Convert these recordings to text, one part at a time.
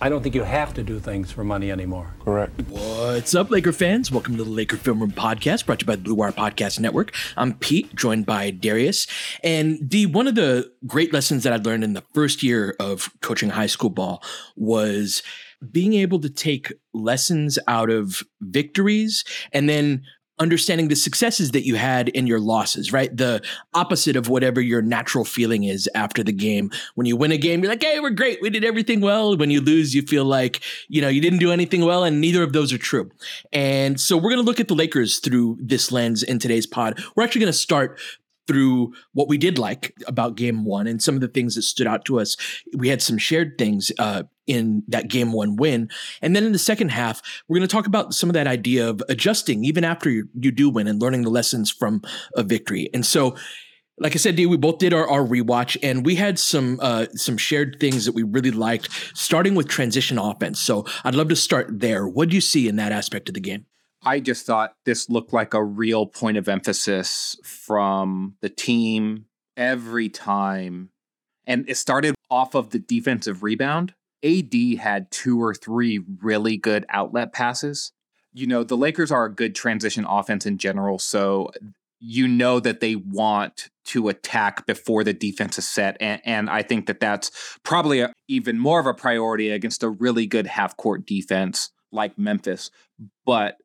I don't think you have to do things for money anymore. Correct. What's up, Laker fans? Welcome to the Laker Film Room Podcast, brought to you by the Blue Wire Podcast Network. I'm Pete, joined by Darius. And D, one of the great lessons that I learned in the first year of coaching high school ball was being able to take lessons out of victories and then understanding the successes that you had and your losses, right? The opposite of whatever your natural feeling is after the game. When you win a game, you're like, hey, we're great. We did everything well. When you lose, you feel like, you know, you didn't do anything well. And neither of those are true. And so we're going to look at the Lakers through this lens in today's pod. We're actually going to start through what we did like about game one and some of the things that stood out to us. We had some shared things uh, in that game one win. And then in the second half, we're going to talk about some of that idea of adjusting even after you, you do win and learning the lessons from a victory. And so, like I said, D, we both did our, our rewatch and we had some uh, some shared things that we really liked, starting with transition offense. So I'd love to start there. What do you see in that aspect of the game? I just thought this looked like a real point of emphasis from the team every time. And it started off of the defensive rebound. AD had two or three really good outlet passes. You know, the Lakers are a good transition offense in general. So you know that they want to attack before the defense is set. And, and I think that that's probably a, even more of a priority against a really good half court defense like Memphis. But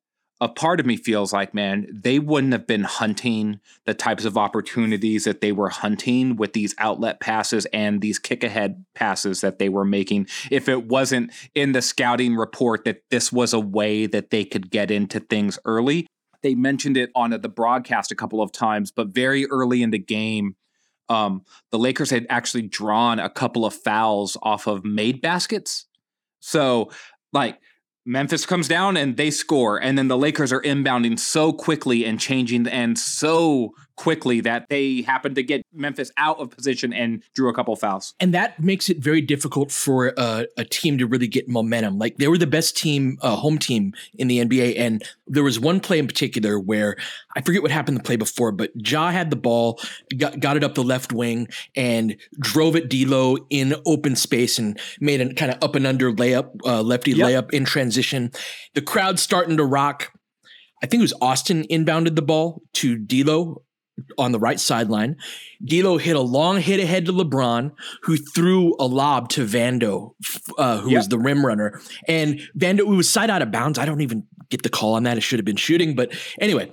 a part of me feels like, man, they wouldn't have been hunting the types of opportunities that they were hunting with these outlet passes and these kick ahead passes that they were making if it wasn't in the scouting report that this was a way that they could get into things early. They mentioned it on the broadcast a couple of times, but very early in the game, um, the Lakers had actually drawn a couple of fouls off of made baskets. So, like, Memphis comes down and they score, and then the Lakers are inbounding so quickly and changing end so quickly that they happened to get Memphis out of position and drew a couple fouls. And that makes it very difficult for a, a team to really get momentum. Like they were the best team, uh, home team in the NBA. And there was one play in particular where I forget what happened the play before, but Ja had the ball, got, got it up the left wing and drove it D'Lo in open space and made a kind of up and under layup, uh, lefty yep. layup in transition. The crowd starting to rock. I think it was Austin inbounded the ball to D'Lo on the right sideline. D'Lo hit a long hit ahead to LeBron, who threw a lob to Vando, uh, who yep. was the rim runner. And Vando, who was side out of bounds. I don't even get the call on that. It should have been shooting. But anyway,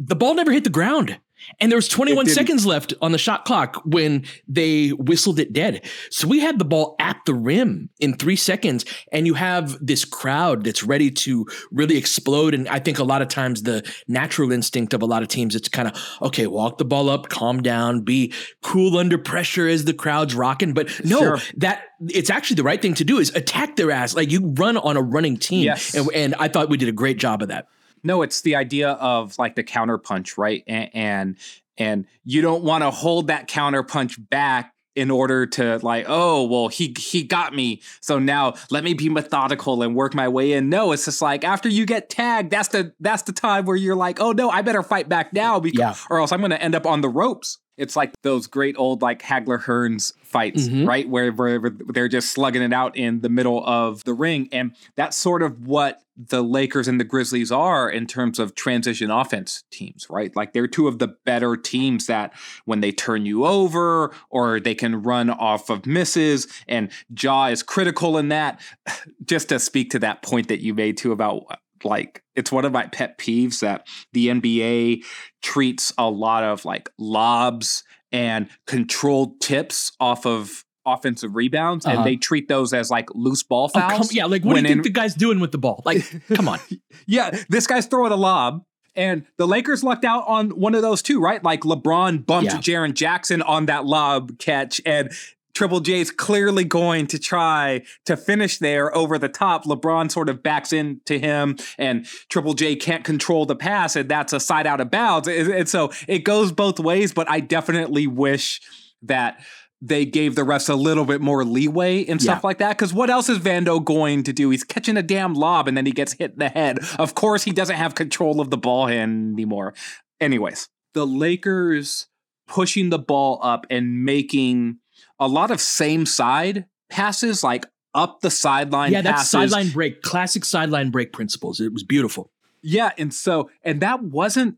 the ball never hit the ground. And there was 21 seconds left on the shot clock when they whistled it dead. So we had the ball at the rim in three seconds, and you have this crowd that's ready to really explode. And I think a lot of times the natural instinct of a lot of teams, it's kind of, okay, walk the ball up, calm down, be cool under pressure as the crowd's rocking. But no, sure. that it's actually the right thing to do is attack their ass. Like you run on a running team. Yes. And, and I thought we did a great job of that. No, it's the idea of like the counterpunch, right? And and, and you don't want to hold that counterpunch back in order to like oh well he he got me so now let me be methodical and work my way in no it's just like after you get tagged that's the that's the time where you're like oh no i better fight back now because yeah. or else i'm going to end up on the ropes It's like those great old like Hagler Hearns fights, Mhm. right? Where, where they're just slugging it out in the middle of the ring. And that's sort of what the Lakers and the Grizzlies are in terms of transition offense teams, right? Like they're two of the better teams that when they turn you over or they can run off of misses, and Ja is critical in that. Just to speak to that point that you made too about like it's one of my pet peeves that the NBA treats a lot of like lobs and controlled tips off of offensive rebounds Uh-huh. and they treat those as like loose ball Oh, fouls. come, yeah, like what do you think in- the guy's doing with the ball? Like, come on. yeah, this guy's throwing a lob. And the Lakers lucked out on one of those too, right? Like LeBron bumped Yeah. Jaren Jackson on that lob catch, and Triple J is clearly going to try to finish there over the top. LeBron sort of backs into him, and Triple J can't control the pass, and that's a side out of bounds. And so it goes both ways, but I definitely wish that they gave the refs a little bit more leeway and stuff Yeah. like that. Because what else is Vando going to do? He's catching a damn lob and then he gets hit in the head. Of course, he doesn't have control of the ball hand anymore. Anyways, the Lakers pushing the ball up and making a lot of same side passes, like up the sideline. yeah, passes. sideline break, classic sideline break principles. It was beautiful. Yeah, and so and that wasn't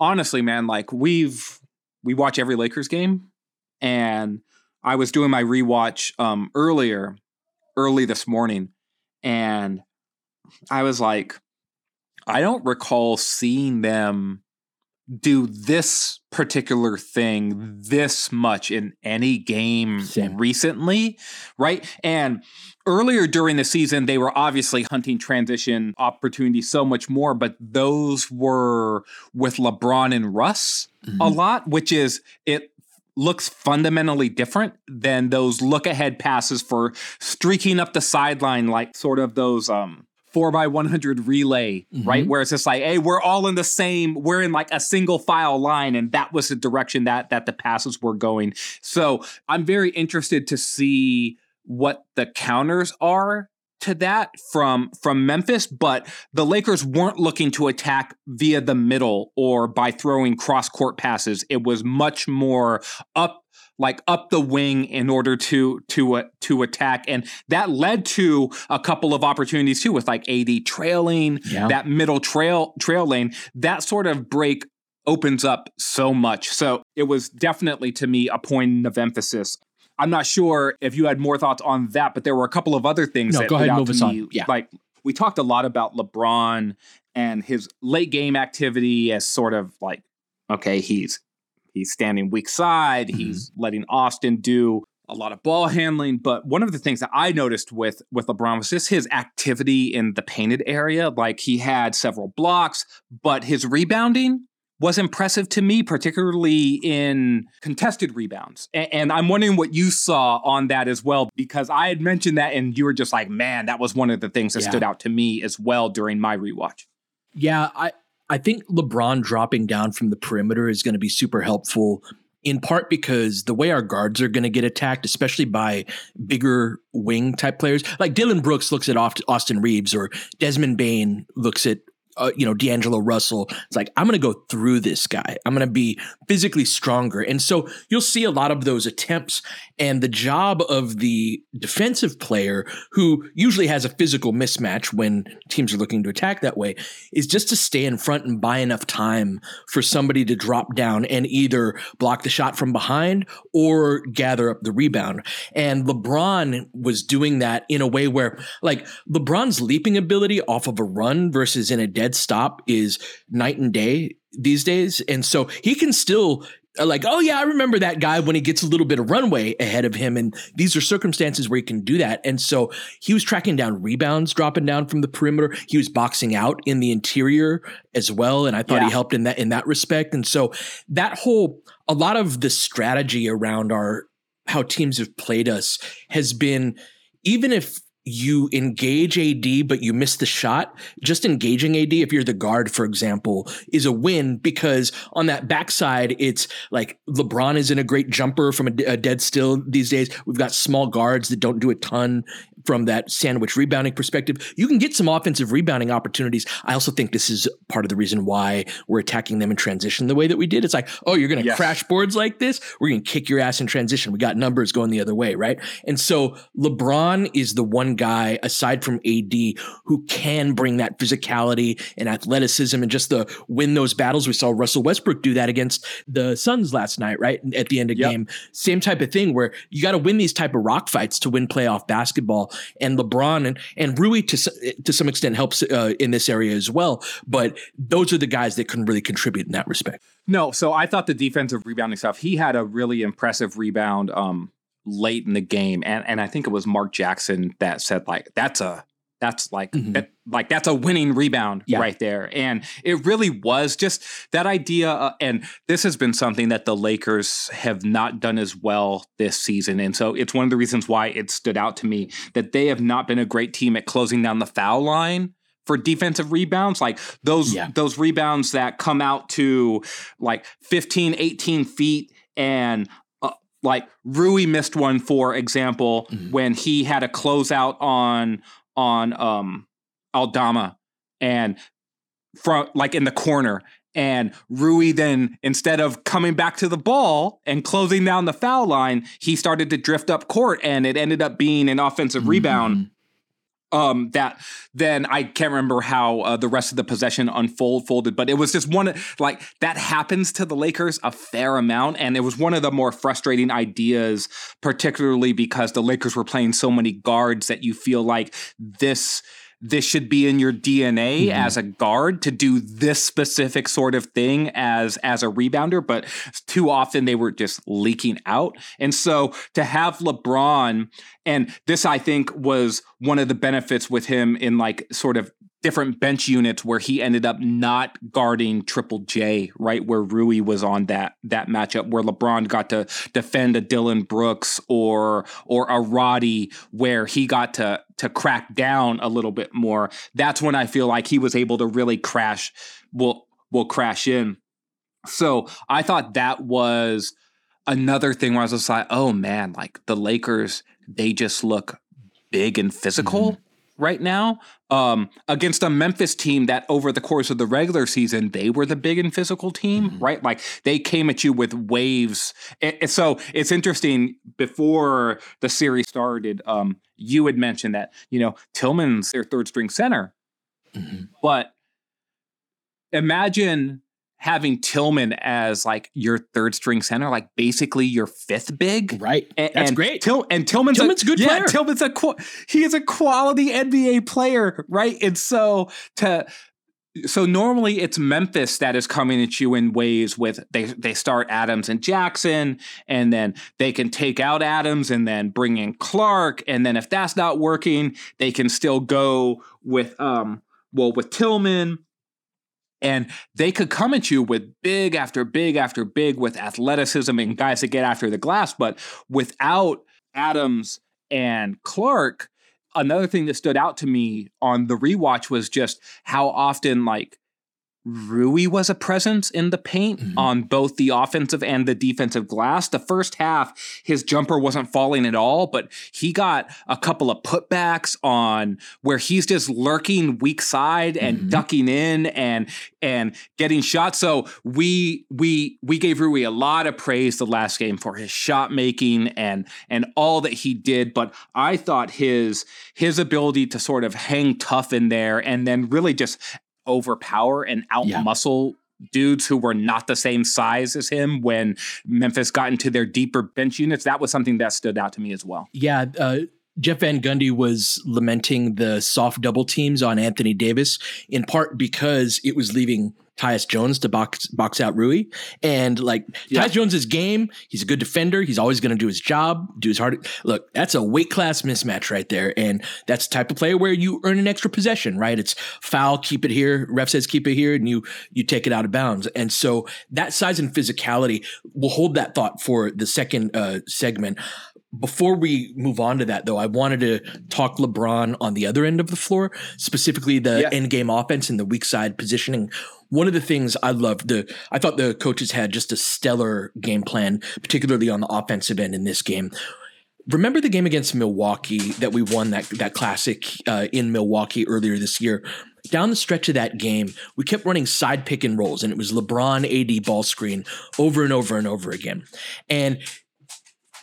honestly, man, like we've we watch every Lakers game and I was doing my rewatch um earlier early this morning and I was like I don't recall seeing them do this particular thing this much in any game Same. recently, right? And earlier during the season, they were obviously hunting transition opportunities so much more, but those were with LeBron and Russ a lot, which is it looks fundamentally different than those look ahead passes for streaking up the sideline, like sort of those um four by 100 relay, right? Mm-hmm. Where it's just like, hey, we're all in the same, we're in like a single file line. And that was the direction that that the passes were going. So I'm very interested to see what the counters are to that from from Memphis, but the Lakers weren't looking to attack via the middle or by throwing cross court passes. It was much more up like up the wing in order to to uh, to attack and that led to a couple of opportunities too with like AD trailing Yeah. that middle trail trail lane that sort of break opens up so much so it was definitely to me a point of emphasis I'm not sure if you had more thoughts on that, but there were a couple of other things. No, that go ahead move us me. on. Yeah. like we talked a lot about LeBron and his late game activity as sort of like, okay, he's he's standing weak side, Mm-hmm. he's letting Austin do a lot of ball handling. But one of the things that I noticed with with LeBron was just his activity in the painted area. Like he had several blocks, but his rebounding was impressive to me, particularly in contested rebounds. A- And, I'm wondering what you saw on that as well, because I had mentioned that and you were just like, man, that was one of the things that Yeah. stood out to me as well during my rewatch. Yeah, I I think LeBron dropping down from the perimeter is going to be super helpful. In part because the way our guards are going to get attacked, especially by bigger wing type players, like Dillon Brooks looks at Austin Reaves or Desmond Bane looks at uh, you know D'Angelo Russell. It's like I'm going to go through this guy. I'm going to be physically stronger, and so you'll see a lot of those attempts. And the job of the defensive player, who usually has a physical mismatch when teams are looking to attack that way, is just to stay in front and buy enough time for somebody to drop down and either block the shot from behind or gather up the rebound. And LeBron was doing that in a way where, like, LeBron's leaping ability off of a run versus in a dead stop is night and day these days. And so he can still. uh, Like, oh yeah, I remember that guy when he gets a little bit of runway ahead of him. And these are circumstances where he can do that. And so he was tracking down rebounds, dropping down from the perimeter. He was boxing out in the interior as well. And I thought Yeah. he helped in that in that respect. And so that whole a lot of the strategy around our how teams have played us has been even if you engage AD, but you miss the shot. Just engaging AD, if you're the guard, for example, is a win because on that backside, it's like LeBron is in a great jumper from a, a dead still these days. We've got small guards that don't do a ton from that sandwich rebounding perspective. You can get some offensive rebounding opportunities. I also think this is part of the reason why we're attacking them in transition the way that we did. It's like, oh, you're going to yes. crash boards like this? We're going to kick your ass in transition. We got numbers going the other way, right? And so LeBron is the one guy aside from AD who can bring that physicality and athleticism and just the win those battles. We saw Russell Westbrook do that against the Suns last night, right? At the end of yep. game. Same type of thing where you got to win these type of rock fights to win playoff basketball. And LeBron and, and Rui to, to some extent helps uh, in this area as well. But those are the guys that can really contribute in that respect. No, so I thought the defensive rebounding stuff, he had a really impressive rebound um, late in the game. And and I think it was Mark Jackson that said like that's a that's like mm-hmm. that, like that's a winning rebound yeah. right there and it really was just that idea uh, and this has been something that the lakers have not done as well this season and so it's one of the reasons why it stood out to me that they have not been a great team at closing down the foul line for defensive rebounds like those yeah. those rebounds that come out to like 15 18 feet and uh, like Rui missed one for example mm-hmm. when he had a closeout on on um Aldama and from like in the corner and Rui then instead of coming back to the ball and closing down the foul line, he started to drift up court and it ended up being an offensive mm-hmm. rebound um that then i can't remember how uh, the rest of the possession unfold folded but it was just one like that happens to the lakers a fair amount and it was one of the more frustrating ideas particularly because the lakers were playing so many guards that you feel like this this should be in your DNA mm-hmm. as a guard to do this specific sort of thing as as a rebounder, but too often they were just leaking out. And so to have LeBron, and this I think was one of the benefits with him in like sort of different bench units where he ended up not guarding Triple J, right? Where Rui was on that that matchup where LeBron got to defend a Dillon Brooks or or a Roddy where he got to to crack down a little bit more. That's when I feel like he was able to really crash will will crash in. So I thought that was another thing where I was just like, oh man, like the Lakers, they just look big and physical. Mm-hmm right now um, against a Memphis team that over the course of the regular season they were the big and physical team, mm-hmm. right? Like they came at you with waves. And, so it's interesting. Before the series started, um, you had mentioned that you know Tillman's their third string center, mm-hmm. but imagine having Tillman as like your third string center, like basically your fifth big. Right. And, That's and great. Till, and Tillman's, Tillman's a, good yeah, player. Tillman's a he is a quality NBA player, right? And so to so normally it's Memphis that is coming at you in ways with they they start Adams and Jackson and then they can take out Adams and then bring in Clarke and then if that's not working, they can still go with um well with Tillman and they could come at you with big after big after big with athleticism and guys that get after the glass. But without Adams and Clarke, another thing that stood out to me on the rewatch was just how often, like, Rui was a presence in the paint mm-hmm. on both the offensive and the defensive glass. The first half, his jumper wasn't falling at all, but he got a couple of putbacks on where he's just lurking weak side and mm-hmm. ducking in and and getting shots. So we we we gave Rui a lot of praise the last game for his shot making and and all that he did. But I thought his his ability to sort of hang tough in there and then really just overpower and outmuscle yeah. dudes who were not the same size as him when Memphis got into their deeper bench units. That was something that stood out to me as well. Yeah. Uh, Jeff Van Gundy was lamenting the soft double teams on Anthony Davis in part because it was leaving Tyus Jones to box box out Rui. And like yeah. Tyus Jones's game, he's a good defender. He's always going to do his job, do his hard. Look, that's a weight class mismatch right there, and that's the type of player where you earn an extra possession. Right? It's foul, keep it here. Ref says keep it here, and you you take it out of bounds. And so that size and physicality, we'll hold that thought for the second uh, segment. Before we move on to that, though, I wanted to talk LeBron on the other end of the floor, specifically the yeah. end game offense and the weak side positioning one of the things I loved the I thought the coaches had just a stellar game plan, particularly on the offensive end in this game. remember the game against Milwaukee that we won that that classic uh, in Milwaukee earlier this year. Down the stretch of that game, we kept running side pick and rolls, and it was LeBron AD ball screen over and over and over again. And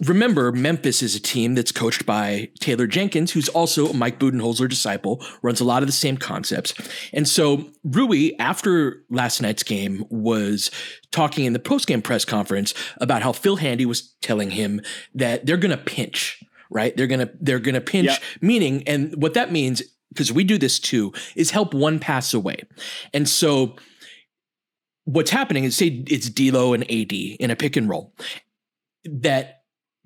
remember, Memphis is a team that's coached by Taylor Jenkins, who's also a Mike Budenholzer disciple, runs a lot of the same concepts. And so Rui, after last night's game, was talking in the post-game press conference about how Phil Handy was telling him that they're going to pinch, right? They're going to they're going to pinch, yep. meaning, and what that means, because we do this too, is help one pass away. And so what's happening is say it's D'Lo and AD in a pick and roll that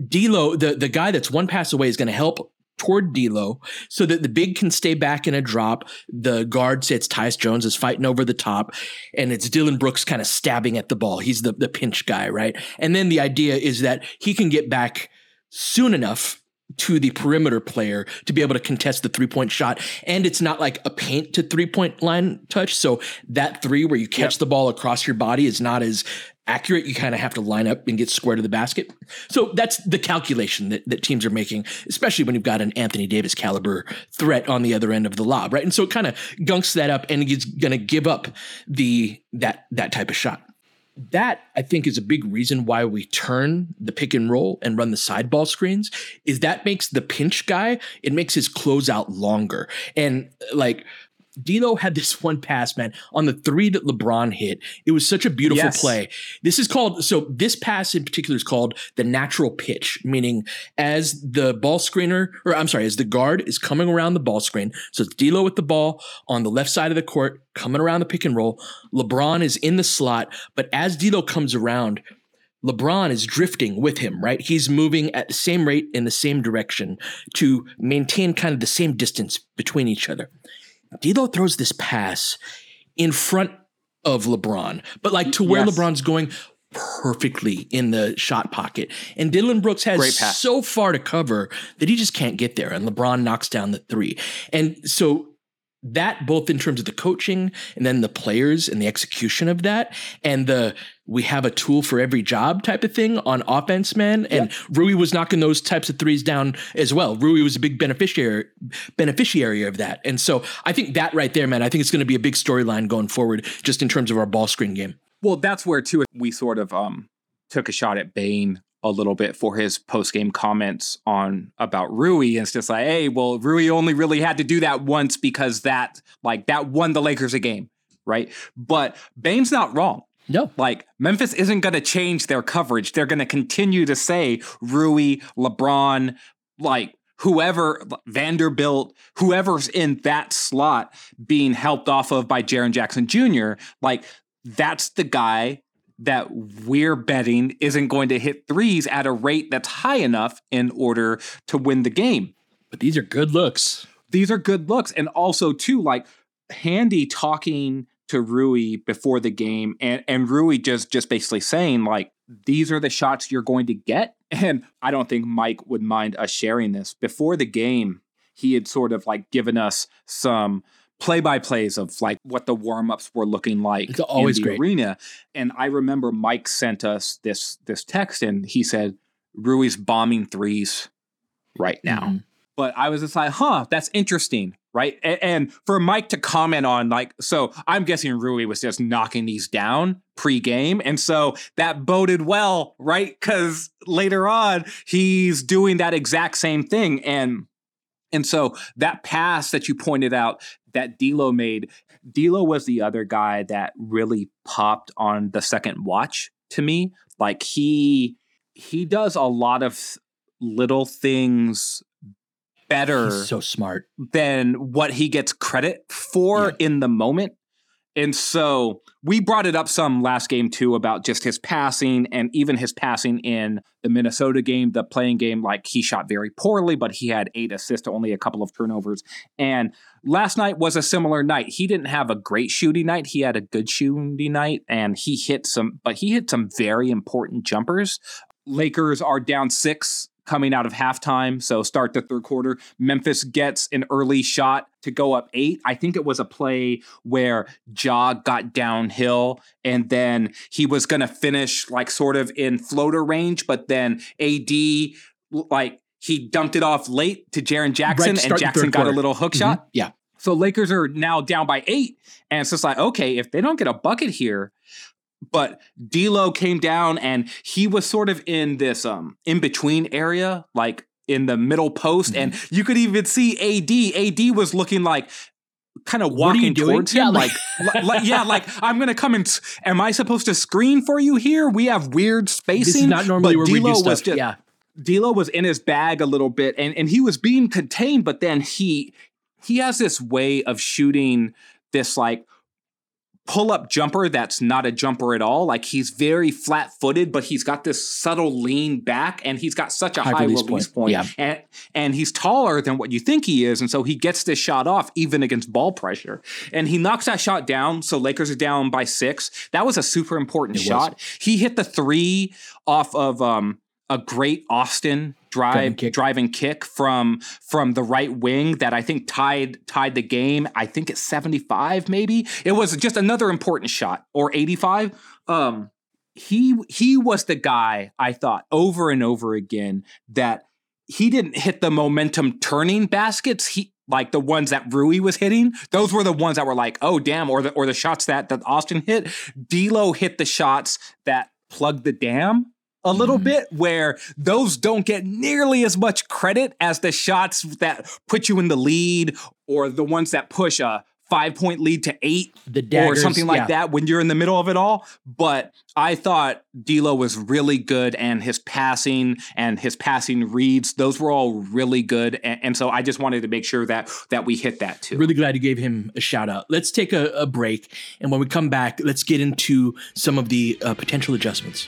D'Lo, the the guy that's one pass away, is going to help toward D'Lo so that the big can stay back in a drop. The guard sits Tyus Jones is fighting over the top, and it's Dillon Brooks kind of stabbing at the ball. He's the the pinch guy, right? And then the idea is that he can get back soon enough to the perimeter player to be able to contest the three point shot. And it's not like a paint to three point line touch. So that three where you catch yep. the ball across your body is not as accurate. You kind of have to line up and get square to the basket. So that's the calculation that, that teams are making, especially when you've got an Anthony Davis caliber threat on the other end of the lob, right? And so it kind of gunks that up and he's going to give up the that that type of shot. That I think is a big reason why we turn the pick and roll and run the side ball screens is that makes the pinch guy, it makes his closeout longer. And like D'Lo had this one pass, man, on the three that LeBron hit. It was such a beautiful yes. play. This is called so. This pass in particular is called the natural pitch, meaning as the ball screener, or I'm sorry, as the guard is coming around the ball screen. So it's D'Lo with the ball on the left side of the court, coming around the pick and roll. LeBron is in the slot, but as D'Lo comes around. LeBron is drifting with him, right? He's moving at the same rate in the same direction to maintain kind of the same distance between each other. D'Lo throws this pass in front of LeBron, but like to where yes. LeBron's going perfectly in the shot pocket. And Dillon Brooks has so far to cover that he just can't get there. And LeBron knocks down the three. And so that both in terms of the coaching and then the players and the execution of that and the we have a tool for every job type of thing on offense, man. And Rui was knocking those types of threes down as well. Rui was a big beneficiary beneficiary of that. And so I think that right there, man, I think it's going to be a big storyline going forward just in terms of our ball screen game. Well, that's where too we sort of um took a shot at Bane a little bit for his post game comments on about Rui. And it's just like, hey, well, Rui only really had to do that once because that like that won the Lakers a game, right? But Bane's not wrong. No. Like Memphis isn't going to change their coverage. They're going to continue to say Rui, LeBron, like whoever Vanderbilt, whoever's in that slot being helped off of by Jaren Jackson Jr., like that's the guy that we're betting isn't going to hit threes at a rate that's high enough in order to win the game. But these are good looks. These are good looks. And also, too, like Handy talking to Rui before the game and, and Rui just just basically saying, like, these are the shots you're going to get. And I don't think Mike would mind us sharing this. Before the game, he had sort of like given us some play by plays of like what the warm ups were looking like it's always in the great. arena. And I remember Mike sent us this this text and he said, Rui's bombing threes right now. Mm-hmm. But I was just like, huh, that's interesting. Right. And, and for Mike to comment on, like, so I'm guessing Rui was just knocking these down pre game. And so that boded well, right? Because later on, he's doing that exact same thing. And and so that pass that you pointed out that D'Lo made, D'Lo was the other guy that really popped on the second watch to me. Like he he does a lot of little things better He's so smart than what he gets credit for yeah. in the moment and so we brought it up some last game too about just his passing and even his passing in the Minnesota game, the play-in game. Like he shot very poorly, but he had eight assists, only a couple of turnovers. And last night was a similar night. He didn't have a great shooting night. He had a good shooting night and he hit some, but he hit some very important jumpers. Lakers are down six coming out of halftime. So start the third quarter. Memphis gets an early shot to go up eight. I think it was a play where Ja got downhill and then he was going to finish like sort of in floater range, but then AD like he dumped it off late to Jaren Jackson, Right, and Jackson got a little hook Mhm. shot. Yeah. So Lakers are now down by eight. And it's just like, okay, if they don't get a bucket here, but D'Lo came down and he was sort of in this um in between area, like in the middle post, and Mm-hmm. you could even see AD. AD was looking like kind of What are you walking towards him, Yeah, like, like- like yeah, like I'm gonna come and. Am I supposed to screen for you here? We have weird spacing. Not normally but where we D'Lo do was stuff. just- yeah. D'Lo was in his bag a little bit, and and he was being contained, but then he he has this way of shooting this like pull up jumper that's not a jumper at all. Like he's very flat footed, but he's got this subtle lean back, and he's got such a High high, release release, point. point. Yeah. and and he's taller than what you think he is, and so he gets this shot off even against ball pressure, and he knocks that shot down. So Lakers are down by six. That was a super important It was. shot. He hit the three off of um a great Austin Driving drive kick. driving kick from from the right wing that I think tied tied the game. I think it's 75 maybe. It was just another important shot or 85. Um he he was the guy I thought over and over again that he didn't hit the momentum turning baskets. He like the ones that Rui was hitting, those were the ones that were like, oh damn, or the or the shots that that Austin hit. D'Lo hit the shots that plugged the dam a little Mhm. bit, where those don't get nearly as much credit as the shots that put you in the lead, or the ones that push a five point lead to eight The or something like yeah. that when you're in the middle of it all. But I thought D'Lo was really good, and his passing and his passing reads, those were all really good. And, and so I just wanted to make sure that that we hit that too. Really glad you gave him a shout out. Let's take a, a break. And when we come back, let's get into some of the uh, potential adjustments.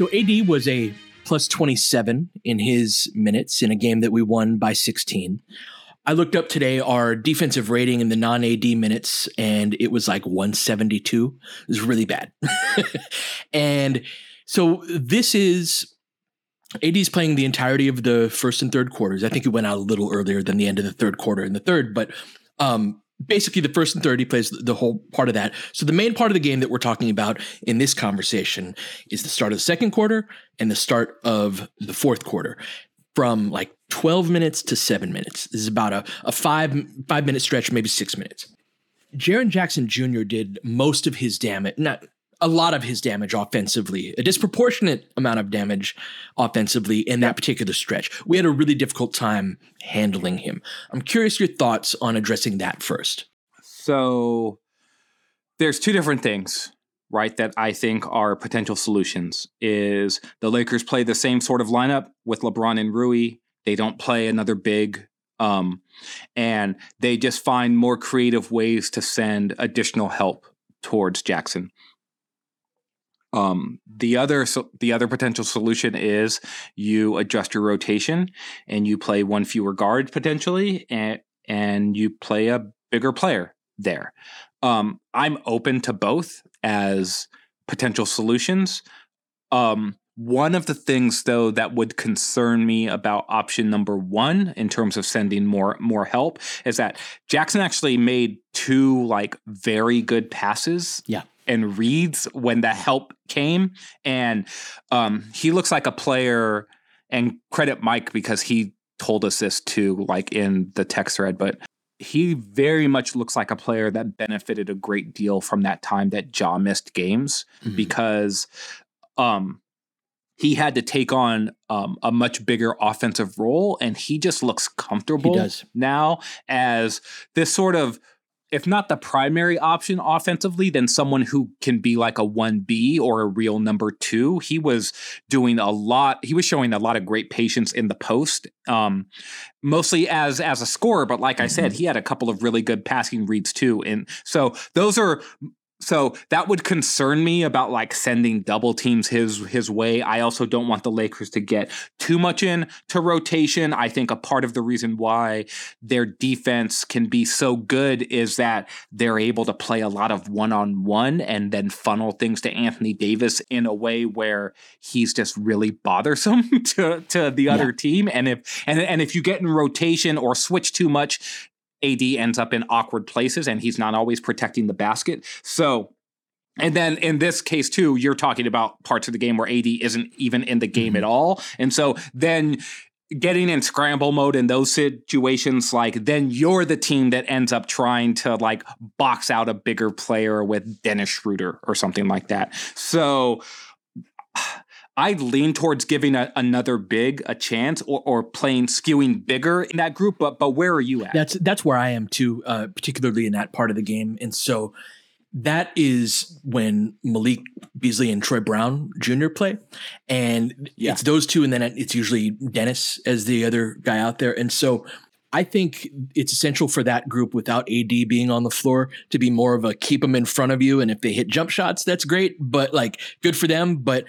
So AD was a plus 27 in his minutes in a game that we won by 16. I looked up today our defensive rating in the non AD minutes, and it was like 172. It was really bad. and so this is AD's playing the entirety of the first and third quarters. I think it went out a little earlier than the end of the third quarter in the third, but um, basically the first and third, he plays the whole part of that. So the main part of the game that we're talking about in this conversation is the start of the second quarter and the start of the fourth quarter from like 12 minutes to seven minutes. This is about a, a five five minute stretch, maybe six minutes. Jaren Jackson Jr. did most of his damage, not a lot of his damage offensively, a disproportionate amount of damage offensively in that particular stretch. We had a really difficult time handling him. I'm curious your thoughts on addressing that first. So there's two different things, right, that I think are potential solutions. Is the Lakers play the same sort of lineup with LeBron and Rui. They don't play another big um and they just find more creative ways to send additional help towards Jackson. Um, the other so the other potential solution is you adjust your rotation and you play one fewer guard potentially, and and you play a bigger player there. Um, I'm open to both as potential solutions. Um, one of the things though that would concern me about option number one in terms of sending more more help is that Jackson actually made two like very good passes. Yeah. And reads when the help came. And um, he looks like a player and credit Mike because he told us this too, like in the text thread, but he very much looks like a player that benefited a great deal from that time that Ja missed games mm-hmm. because um he had to take on um, a much bigger offensive role and he just looks comfortable now as this sort of if not the primary option offensively, then someone who can be like a 1B or a real number two. He was doing a lot, he was showing a lot of great patience in the post. Um, mostly as as a scorer, but like I said, mm-hmm. he had a couple of really good passing reads too. And so those are so that would concern me about like sending double teams his his way. I also don't want the Lakers to get too much in to rotation. I think a part of the reason why their defense can be so good is that they're able to play a lot of one-on-one and then funnel things to Anthony Davis in a way where he's just really bothersome to to the other yeah. team. And if and and if you get in rotation or switch too much, AD ends up in awkward places and he's not always protecting the basket. So, and then in this case too, you're talking about parts of the game where AD isn't even in the game mm-hmm. at all. And so then getting in scramble mode in those situations, like then you're the team that ends up trying to like box out a bigger player with Dennis Schroeder or something like that. So I lean towards giving a, another big a chance or, or playing skewing bigger in that group. But but where are you at? That's that's where I am too, uh, particularly in that part of the game. And so that is when Malik Beasley and Troy Brown Jr. play, and yeah. it's those two, and then it's usually Dennis as the other guy out there. And so I think it's essential for that group without AD being on the floor to be more of a keep them in front of you. And if they hit jump shots, that's great, but like good for them. But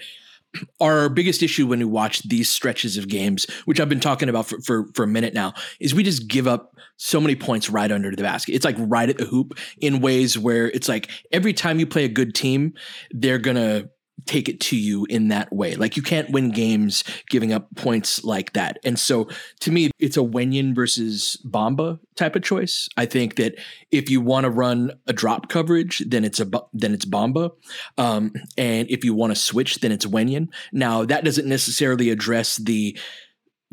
our biggest issue when we watch these stretches of games, which I've been talking about for, for, for a minute now, is we just give up so many points right under the basket. It's like right at the hoop in ways where it's like every time you play a good team, they're gonna take it to you in that way. Like you can't win games giving up points like that. And so to me, it's a Wenyen versus Bamba type of choice. I think that if you want to run a drop coverage, then it's a then it's Bamba. Um, and if you want to switch, then it's Wenyen. Now that doesn't necessarily address the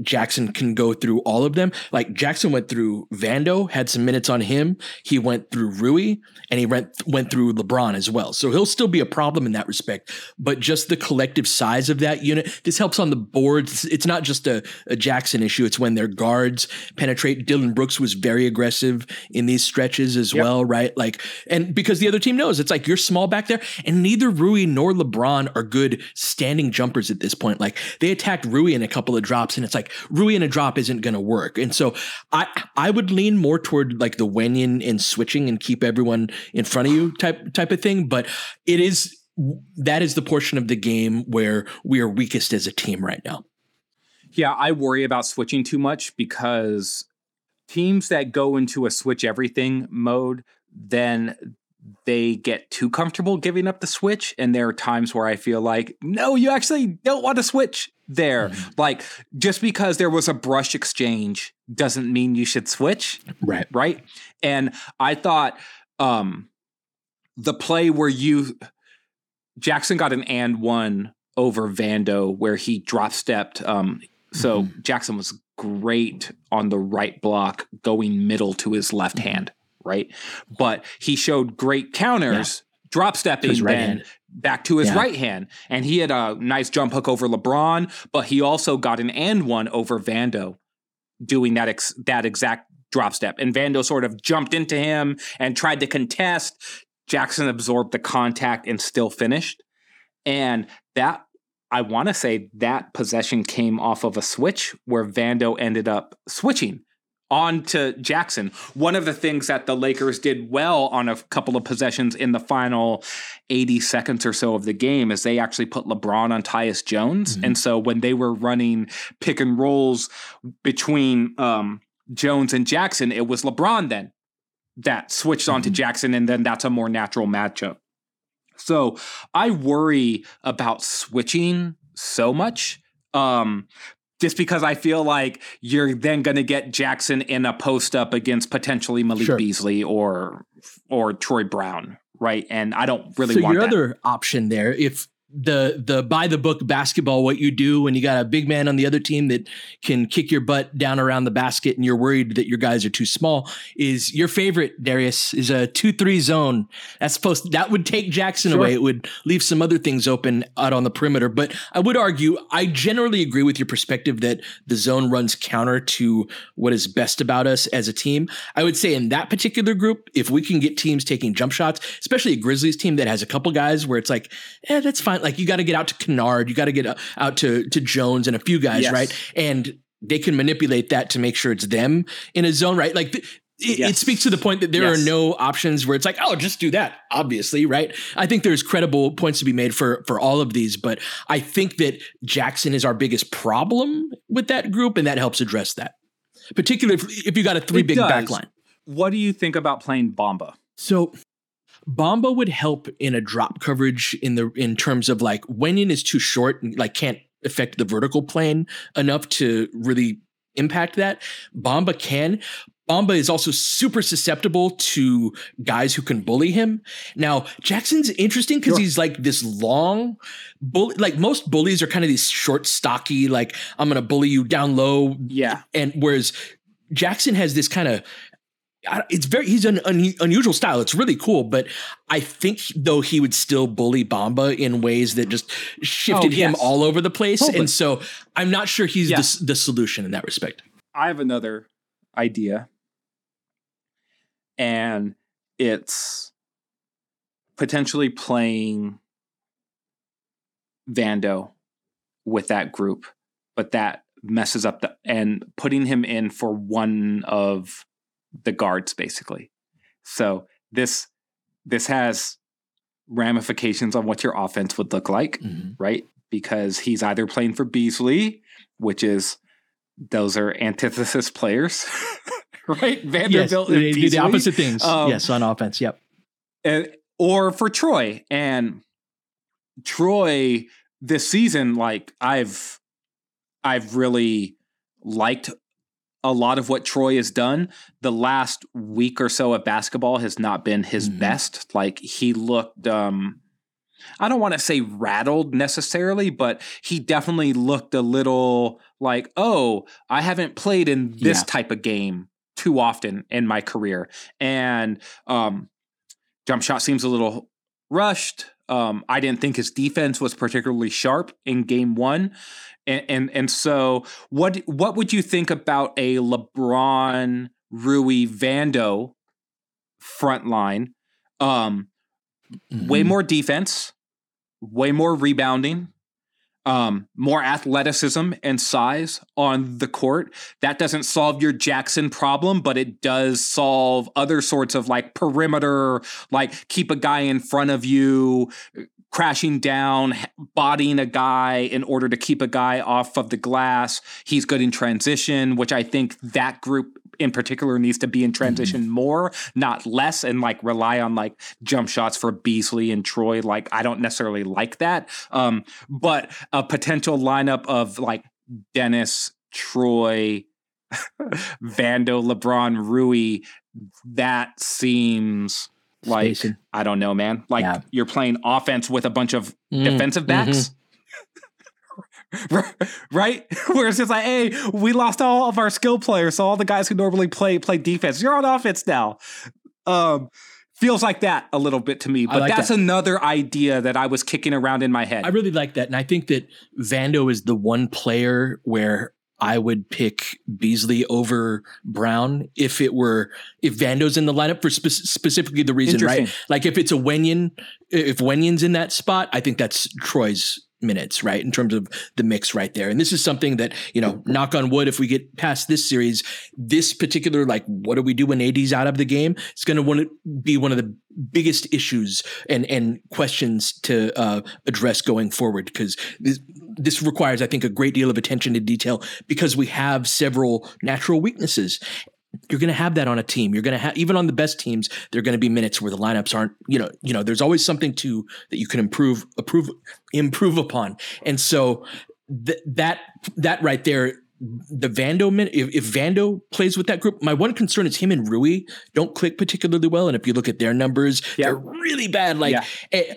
Jackson can go through all of them. Like Jackson went through Vando, had some minutes on him. He went through Rui, and he went went through LeBron as well. So he'll still be a problem in that respect. But just the collective size of that unit, this helps on the boards. It's not just a, a Jackson issue. It's when their guards penetrate. Dillon Brooks was very aggressive in these stretches as yep. well, right? Like, and because the other team knows it's like you're small back there, and neither Rui nor LeBron are good standing jumpers at this point. Like they attacked Rui in a couple of drops, and it's like Rui in a drop isn't going to work. And so I I would lean more toward like the Wenyen and switching and keep everyone in front of you type type of thing. But it is that is the portion of the game where we are weakest as a team right now. Yeah, I worry about switching too much because teams that go into a switch everything mode then they get too comfortable giving up the switch. And there are times where I feel like, no, you actually don't want to switch there. Mm-hmm. Like, just because there was a brush exchange doesn't mean you should switch. Right. Right. And I thought um, the play where you, Jackson got an and one over Vando where he drop stepped. Um, so mm-hmm. Jackson was great on the right block going middle to his left mm-hmm. hand right? But he showed great counters, yeah. drop stepping right then back to his yeah. right hand. And he had a nice jump hook over LeBron, but he also got an and one over Vando doing that ex- that exact drop step. And Vando sort of jumped into him and tried to contest. Jackson absorbed the contact and still finished. And that I want to say that possession came off of a switch where Vando ended up switching on to Jackson. One of the things that the Lakers did well on a couple of possessions in the final 80 seconds or so of the game is they actually put LeBron on Tyus Jones. Mm-hmm. And so when they were running pick and rolls between um, Jones and Jackson, it was LeBron then that switched mm-hmm. on to Jackson. And then that's a more natural matchup. So I worry about switching so much um, just because I feel like you're then going to get Jackson in a post up against potentially Malik sure. Beasley or or Troy Brown, right? And I don't really so want your that. other option there, if the the by the book basketball what you do when you got a big man on the other team that can kick your butt down around the basket and you're worried that your guys are too small is your favorite Darius is a 2-3 zone. That's supposed that would take Jackson sure. away. It would leave some other things open out on the perimeter. But I would argue I generally agree with your perspective that the zone runs counter to what is best about us as a team. I would say in that particular group if we can get teams taking jump shots especially a Grizzlies team that has a couple guys where it's like eh that's fine like you got to get out to Kennard, you got to get uh, out to to Jones and a few guys, yes. right? And they can manipulate that to make sure it's them in a zone, right? Like. it, yes. it, speaks to the point that there yes. are no options where it's like, oh, just do that. Obviously, right? I think there's credible points to be made for for all of these, but I think that Jackson is our biggest problem with that group, and that helps address that. Particularly if, if you got a three it big does. backline. What do you think about playing Bamba? So Bamba would help in a drop coverage in the in terms of like Wenyen is too short and like can't affect the vertical plane enough to really impact that. Bamba can. Bamba is also super susceptible to guys who can bully him. Now, Jackson's interesting because sure. he's like this long bully. Like most bullies are kind of these short, stocky, like, I'm going to bully you down low. Yeah. And whereas Jackson has this kind of it's very he's an un, unusual style. It's really cool, but I think though he would still bully Bamba in ways that just shifted oh, yes. him all over the place, totally. and so I'm not sure he's the, the solution in that respect. I have another idea, and it's potentially playing Vando with that group, but that messes up the and putting him in for one of the guards basically. So this this has ramifications on what your offense would look like, mm-hmm. right? Because he's either playing for Beasley, which is those are antithesis players, right? Vanderbilt yes, they do the opposite things. Um, yes, on offense. Yep. And, or for Troy and Troy this season, like I've I've really liked a lot of what Troy has done. The last week or so of basketball has not been his mm-hmm. best. Like he looked um I don't want to say rattled necessarily, but he definitely looked a little like, "Oh, I haven't played in this yeah. type of game too often in my career." And um jump shot seems a little rushed. Um, I didn't think his defense was particularly sharp in game one. And, and and so what what would you think about a LeBron Rui Vando front line? Um, mm-hmm. way more defense, way more rebounding, um, more athleticism and size on the court. That doesn't solve your Jackson problem, but it does solve other sorts of like perimeter, like keep a guy in front of you, crashing down, bodying a guy in order to keep a guy off of the glass. He's good in transition, which I think that group in particular needs to be in transition mm-hmm. more, not less, and like rely on like jump shots for Beasley and Troy. Like I don't necessarily like that. Um, but a potential lineup of like Dennis, Troy, Vando, LeBron, Rui, that seems like. I don't know, man. Like yeah. you're playing offense with a bunch of mm. defensive backs. Mm-hmm. right? Where it's just like, hey, we lost all of our skill players, so all the guys who normally play play defense, you're on offense now. Um, feels like that a little bit to me, but like that's that. another idea that I was kicking around in my head. I really like that, and I think that Vando is the one player where I would pick Beasley over Brown if it were if Vando's in the lineup for spe- specifically the reason, right? Like if it's a Wenyen, if Wenyen's in that spot, I think that's Troy's minutes, right? In terms of the mix right there. And this is something that, you know, knock on wood, if we get past this series, this particular, like, what do we do when AD's out of the game? It's going to want to be one of the biggest issues and, and questions to uh, address going forward because this, this requires, I think, a great deal of attention to detail because we have several natural weaknesses you're going to have that on a team. You're going to have even on the best teams, there're going to be minutes where the lineups aren't. You know, you know, there's always something to that you can improve, improve, improve upon. And so th- that that right there, the Vando minute. If, if Vando plays with that group, my one concern is him and Rui don't click particularly well. And if you look at their numbers, yeah. they're really bad. Like. Yeah. Eh,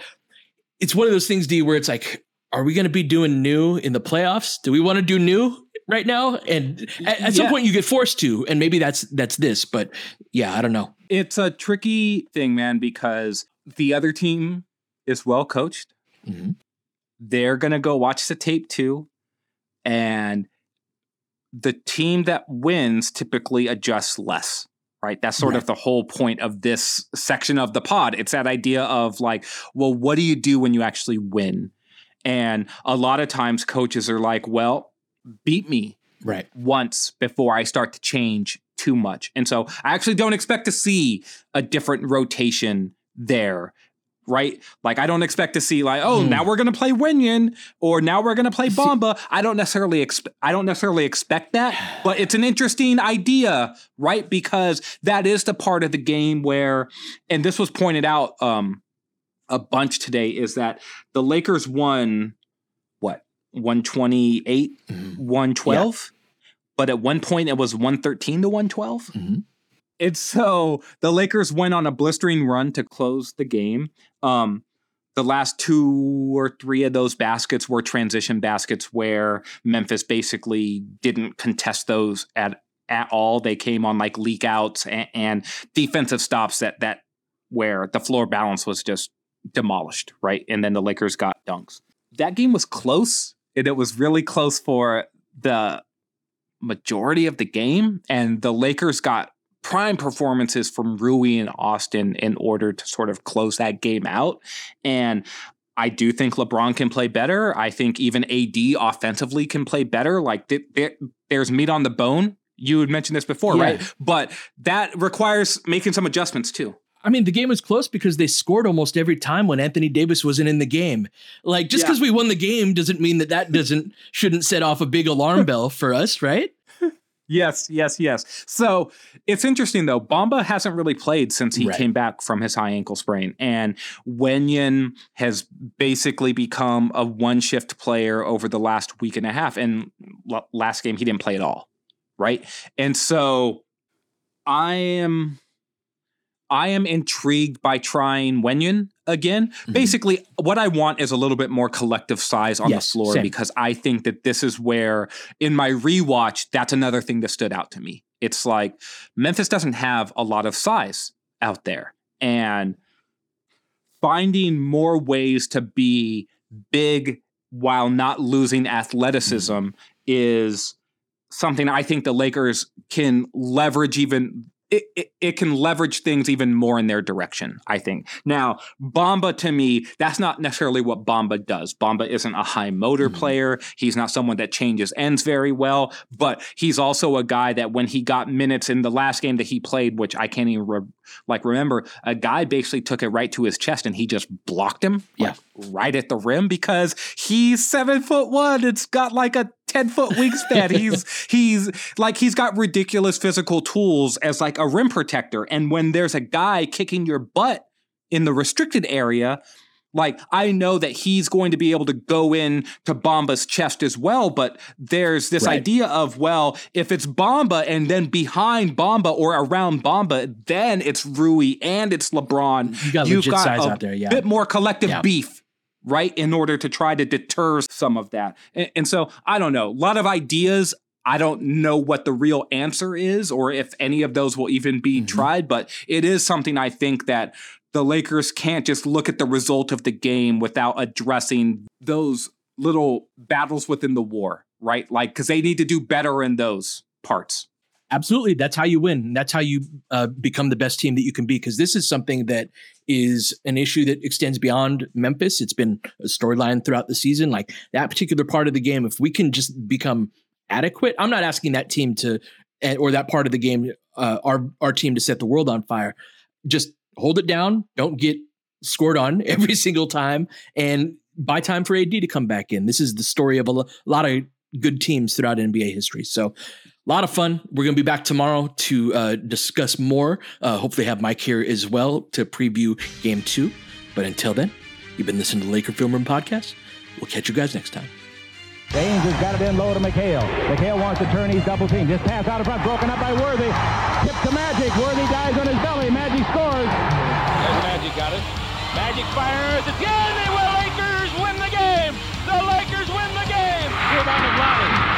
it's one of those things, D, where it's like, are we going to be doing new in the playoffs? Do we want to do new right now? And at, at some Yeah. point, you get forced to, and maybe that's that's this. But yeah, I don't know. It's a tricky thing, man, because the other team is well coached. Mhm. They're to go watch the tape too. And the team that wins typically adjusts less, right? That's sort of the whole point of this section of the pod. It's that idea of like, well, what do you do when you actually win? And a lot of times coaches are like, well, beat me Right. once before I start to change too much. And so I actually don't expect to see a different rotation there. Right? Like I don't expect to see like, oh, Hmm. now we're gonna play Wenyen or now we're gonna play Bamba. I don't necessarily expect I don't necessarily expect that, but it's an interesting idea, right? Because that is the part of the game where, and this was pointed out um a bunch today, is that the Lakers won 128 Mhm. 112 but at one point it was 113 to 112 Mhm. and so the lakers went on a blistering run to close the game. Um the last two or three of those baskets were transition baskets where memphis basically didn't contest those at at all. They came on like leak outs and, and defensive stops that that where the floor balance was just demolished right? And then the lakers got dunks. That game was close and it was really close for the majority of the game and the lakers got prime performances from rui and austin in order to sort of close that game out and I do think LeBron can play better. I think even AD offensively can play better. Like th- there, there's meat on the bone. You had mentioned this before, Yeah. right? But that requires making some adjustments too. I mean, the game was close because they scored almost every time when Anthony Davis wasn't in the game. Like, just Yeah. because we won the game doesn't mean that that doesn't shouldn't set off a big alarm bell for us, right? Yes, yes, yes. So it's interesting though. Bamba hasn't really played since he Right. came back from his high ankle sprain, and Wenyen has basically become a one shift player over the last week and a half. And l- last game he didn't play at all, right? And so I am, I am intrigued by trying Wenyen again. Mhm. Basically, what I want is a little bit more collective size on Yes, the floor same. because I think that this is where in my rewatch, that's another thing that stood out to me. It's like Memphis doesn't have a lot of size out there. And finding more ways to be big while not losing athleticism is something I think the Lakers can leverage even. It, it, it can leverage things even more in their direction, I think. Now, Bamba to me, that's not necessarily what Bamba does. Bamba isn't a high motor Mhm. player. He's not someone that changes ends very well, but he's also a guy that when he got minutes in the last game that he played, which I can't even re- like remember, a guy basically took it right to his chest and he just blocked him like, right at the rim because he's seven foot one. It's got like a 10 foot wingspan. he's he's like he's got ridiculous physical tools as like a rim protector. And when there's a guy kicking your butt in the restricted area, like I know that he's going to be able to go in to Bamba's chest as well, but there's this Right. idea of well, if it's Bamba and then behind Bamba or around Bamba, then it's Rui and it's LeBron. You got You've legit got size a out there, yeah. bit more collective Yeah. beef, right? In order to try to deter some of that. And, and so I don't know. A lot of ideas. I don't know what the real answer is or if any of those will even be Mhm. tried, but it is something I think that the Lakers can't just look at the result of the game without addressing those little battles within the war, right? Like, because they need to do better in those parts. Absolutely. That's how you win. That's how you uh, become the best team that you can be. Because this is something that is an issue that extends beyond Memphis. It's been a storyline throughout the season. Like that particular part of the game, if we can just become adequate, I'm not asking that team to, eh, or that part of the game, uh, our our team to set the world on fire. Just hold it down. Don't get scored on every single time, and buy time for AD to come back in. This is the story of a lot of good teams throughout NBA history. So a lot of fun. We're going to be back tomorrow to uh, discuss more. Uh, hopefully, have Mike here as well to preview game two. But until then, you've been listening to the Laker Film Room Podcast. We'll catch you guys next time. James has got it in low to McHale. McHale wants to turn. He's double teamed. Just pass out in front. Broken up by Worthy. Tip to Magic. Worthy dies on his belly. Magic scores. There's Magic got it. Magic fires. It's good. They will. They Lakers win the game. The Lakers win the game. Rebound of Lowry.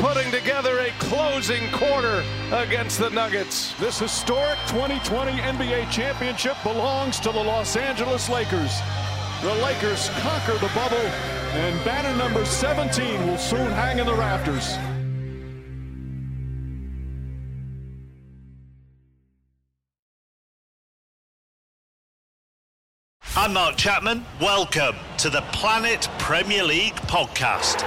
putting together a closing quarter against the Nuggets. This historic 2020 NBA championship belongs to the Los Angeles Lakers. The Lakers conquer the bubble, and banner number 17 will soon hang in the rafters. I'm Mark Chapman. Welcome to the Planet Premier League podcast.